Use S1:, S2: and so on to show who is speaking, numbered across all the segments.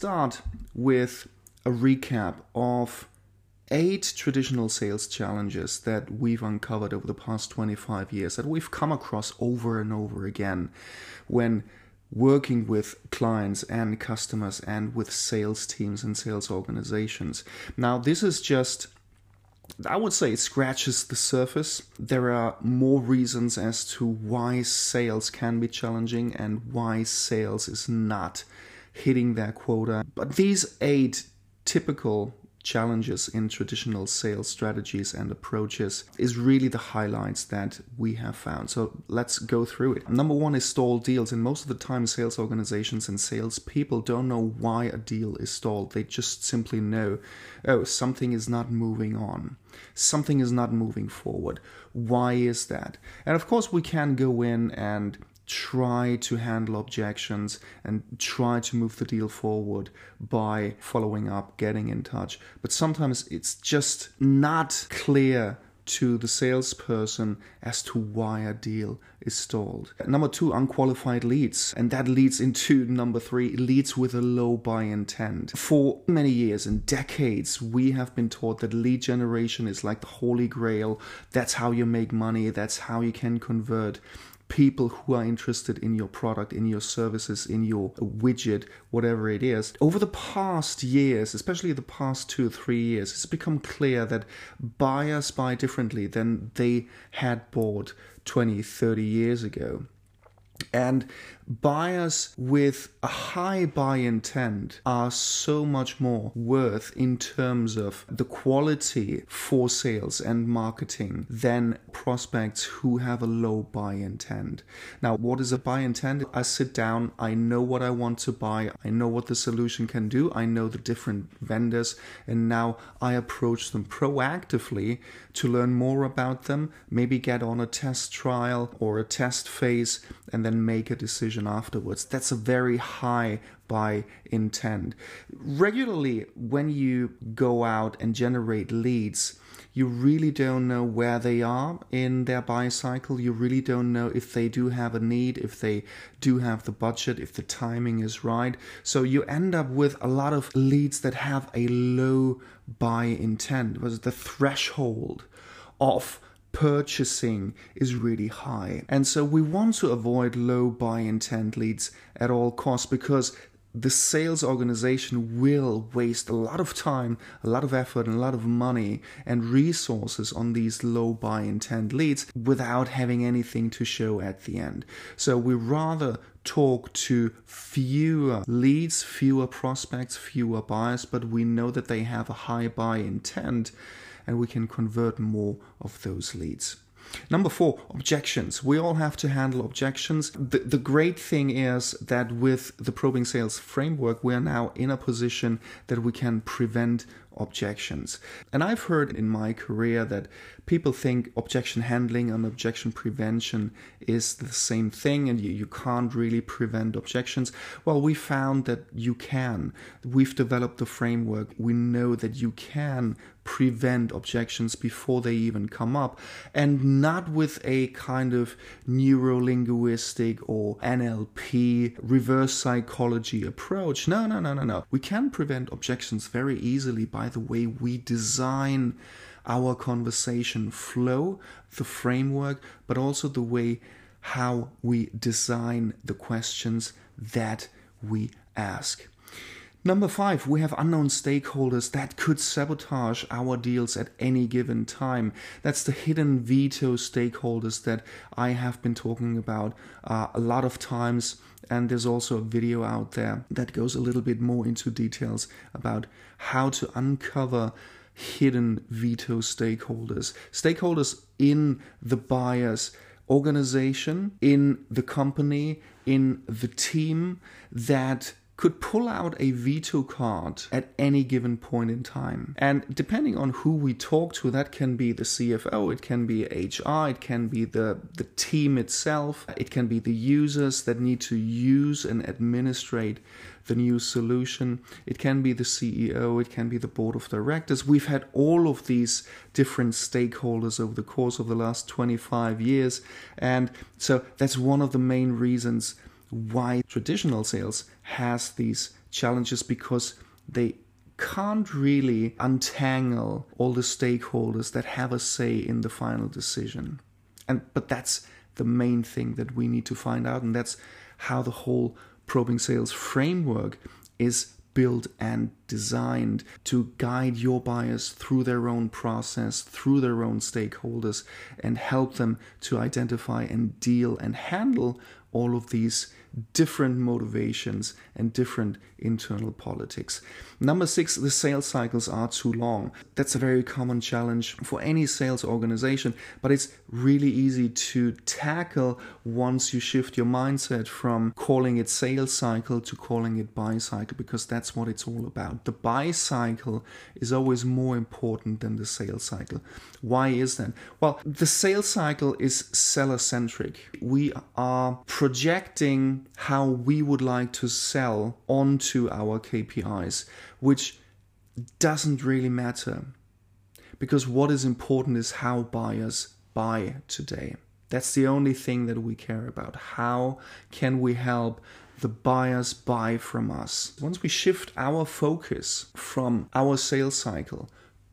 S1: start with a recap of eight traditional sales challenges that we've uncovered over the past 25 years that we've come across over and over again when working with clients and customers and with sales teams and sales organizations. Now, this is just I would say it scratches the surface. There are more reasons as to why sales can be challenging and why sales is not hitting their quota. But these eight typical challenges in traditional sales strategies and approaches is really the highlights that we have found. So let's go through it. Number one is stalled deals. And most of the time, sales organizations and sales people don't know why a deal is stalled. They just simply know, oh, something is not moving on. Something is not moving forward. Why is that? And of course, we can go in and try to handle objections and try to move the deal forward by following up, getting in touch. But sometimes it's just not clear to the salesperson as to why a deal is stalled. Number two, unqualified leads. And that leads into number three, leads with a low buy intent. For many years and decades, we have been taught that lead generation is like the holy grail. That's how you make money, that's how you can convert people who are interested in your product, in your services, in your widget, whatever it is. Over the past years, especially the past two or three years, it's become clear that buyers buy differently than they had bought 20, 30 years ago. And buyers with a high buy intent are so much more worth in terms of the quality for sales and marketing than prospects who have a low buy intent. Now, what is a buy intent? I sit down, I know what I want to buy, I know what the solution can do, I know the different vendors, and now I approach them proactively to learn more about them, maybe get on a test trial or a test phase, and then make a decision afterwards. That's a very high buy intent. Regularly, when you go out and generate leads, you really don't know where they are in their buy cycle. You really don't know if they do have a need, if they do have the budget, if the timing is right. So you end up with a lot of leads that have a low buy intent, was the threshold of purchasing is really high. And so we want to avoid low buy intent leads at all costs because the sales organization will waste a lot of time, a lot of effort, and a lot of money and resources on these low buy intent leads without having anything to show at the end. So we rather talk to fewer leads, fewer prospects, fewer buyers, but we know that they have a high buy intent and we can convert more of those leads. Number four, objections. We all have to handle objections. The, the great thing is that with the probing sales framework, we are now in a position that we can prevent objections. And I've heard in my career that people think objection handling and objection prevention is the same thing and you, you can't really prevent objections. Well, we found that you can. We've developed the framework. We know that you can prevent objections before they even come up and not with a kind of neurolinguistic or NLP reverse psychology approach. No, no, no, no, no. We can prevent objections very easily by the way we design our conversation flow, the framework, but also the way how we design the questions that we ask. Number five, we have unknown stakeholders that could sabotage our deals at any given time. That's the hidden veto stakeholders that I have been talking about uh, a lot of times. And there's also a video out there that goes a little bit more into details about how to uncover hidden veto stakeholders. Stakeholders in the buyer's organization, in the company, in the team that could pull out a veto card at any given point in time. And depending on who we talk to, that can be the CFO, it can be HR, it can be the, the team itself, it can be the users that need to use and administrate the new solution. It can be the CEO, it can be the board of directors. We've had all of these different stakeholders over the course of the last 25 years. And so that's one of the main reasons why traditional sales has these challenges because they can't really untangle all the stakeholders that have a say in the final decision. And but that's the main thing that we need to find out and that's how the whole probing sales framework is built and designed to guide your buyers through their own process, through their own stakeholders, and help them to identify and deal and handle all of these different motivations and different internal politics. Number six, the sales cycles are too long. That's a very common challenge for any sales organization, but it's really easy to tackle once you shift your mindset from calling it sales cycle to calling it buy cycle because that's what it's all about. The buy cycle is always more important than the sales cycle. Why is that? Well, the sales cycle is seller centric. We are projecting how we would like to sell onto our KPIs, which doesn't really matter. Because what is important is how buyers buy today. That's the only thing that we care about. How can we help the buyers buy from us? Once we shift our focus from our sales cycle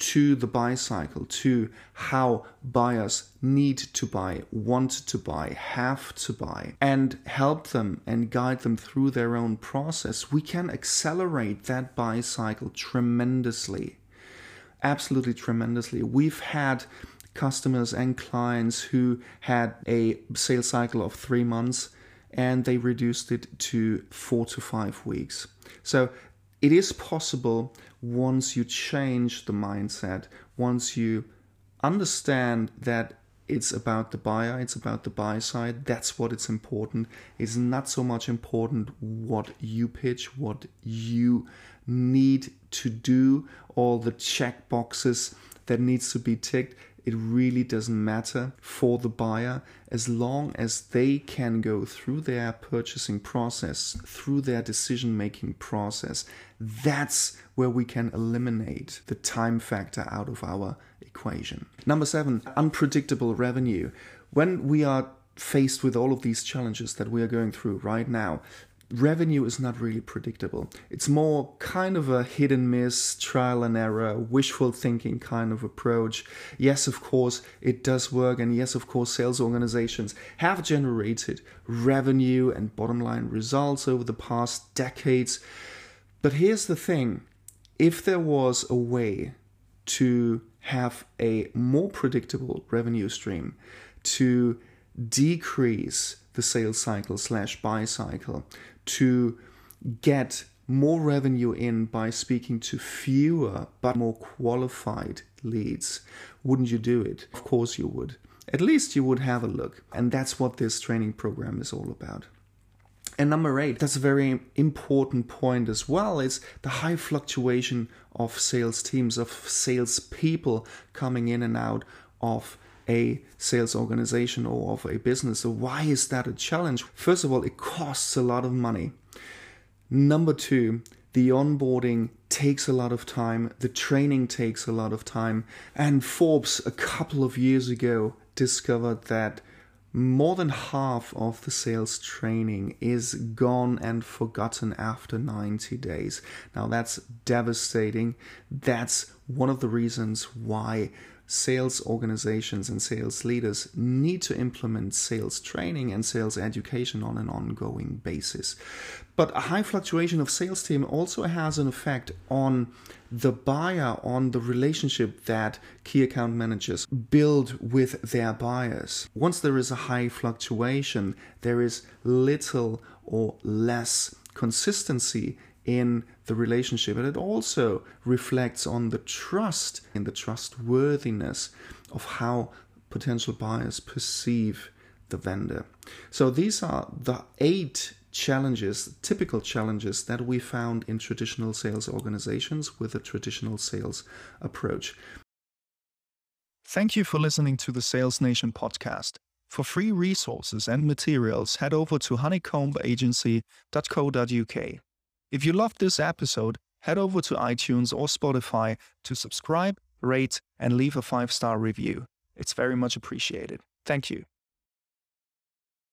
S1: to the buy cycle, to how buyers need to buy, want to buy, have to buy, and help them and guide them through their own process, we can accelerate that buy cycle tremendously. Absolutely tremendously. We've had customers and clients who had a sales cycle of three months and they reduced it to four to five weeks. So it is possible once you change the mindset, once you understand that it's about the buyer, it's about the buy side, that's what it's important. It's not so much important what you pitch, what you need to do, all the check boxes that needs to be ticked it really doesn't matter for the buyer as long as they can go through their purchasing process, through their decision making process. That's where we can eliminate the time factor out of our equation. Number seven, unpredictable revenue. When we are faced with all of these challenges that we are going through right now, revenue is not really predictable. It's more kind of a hit and miss, trial and error, wishful thinking kind of approach. Yes, of course, it does work. And yes, of course, sales organizations have generated revenue and bottom line results over the past decades. But here's the thing if there was a way to have a more predictable revenue stream, to decrease the sales cycle slash buy cycle, to get more revenue in by speaking to fewer but more qualified leads, wouldn't you do it? Of course you would. At least you would have a look. And that's what this training program is all about. And number eight, that's a very important point as well, is the high fluctuation of sales teams, of sales people coming in and out of a sales organization or of a business. So, why is that a challenge? First of all, it costs a lot of money. Number two, the onboarding takes a lot of time, the training takes a lot of time. And Forbes, a couple of years ago, discovered that more than half of the sales training is gone and forgotten after 90 days. Now, that's devastating. That's one of the reasons why sales organizations and sales leaders need to implement sales training and sales education on an ongoing basis. But a high fluctuation of sales team also has an effect on the buyer, on the relationship that key account managers build with their buyers. Once there is a high fluctuation, there is little or less consistency in the relationship. And it also reflects on the trust and the trustworthiness of how potential buyers perceive the vendor. So these are the eight challenges, typical challenges that we found in traditional sales organizations with a traditional sales approach.
S2: Thank you for listening to the Sales Nation podcast. For free resources and materials, head over to honeycombagency.co.uk. If you loved this episode, head over to iTunes or Spotify to subscribe, rate, and leave a five star review. It's very much appreciated. Thank you.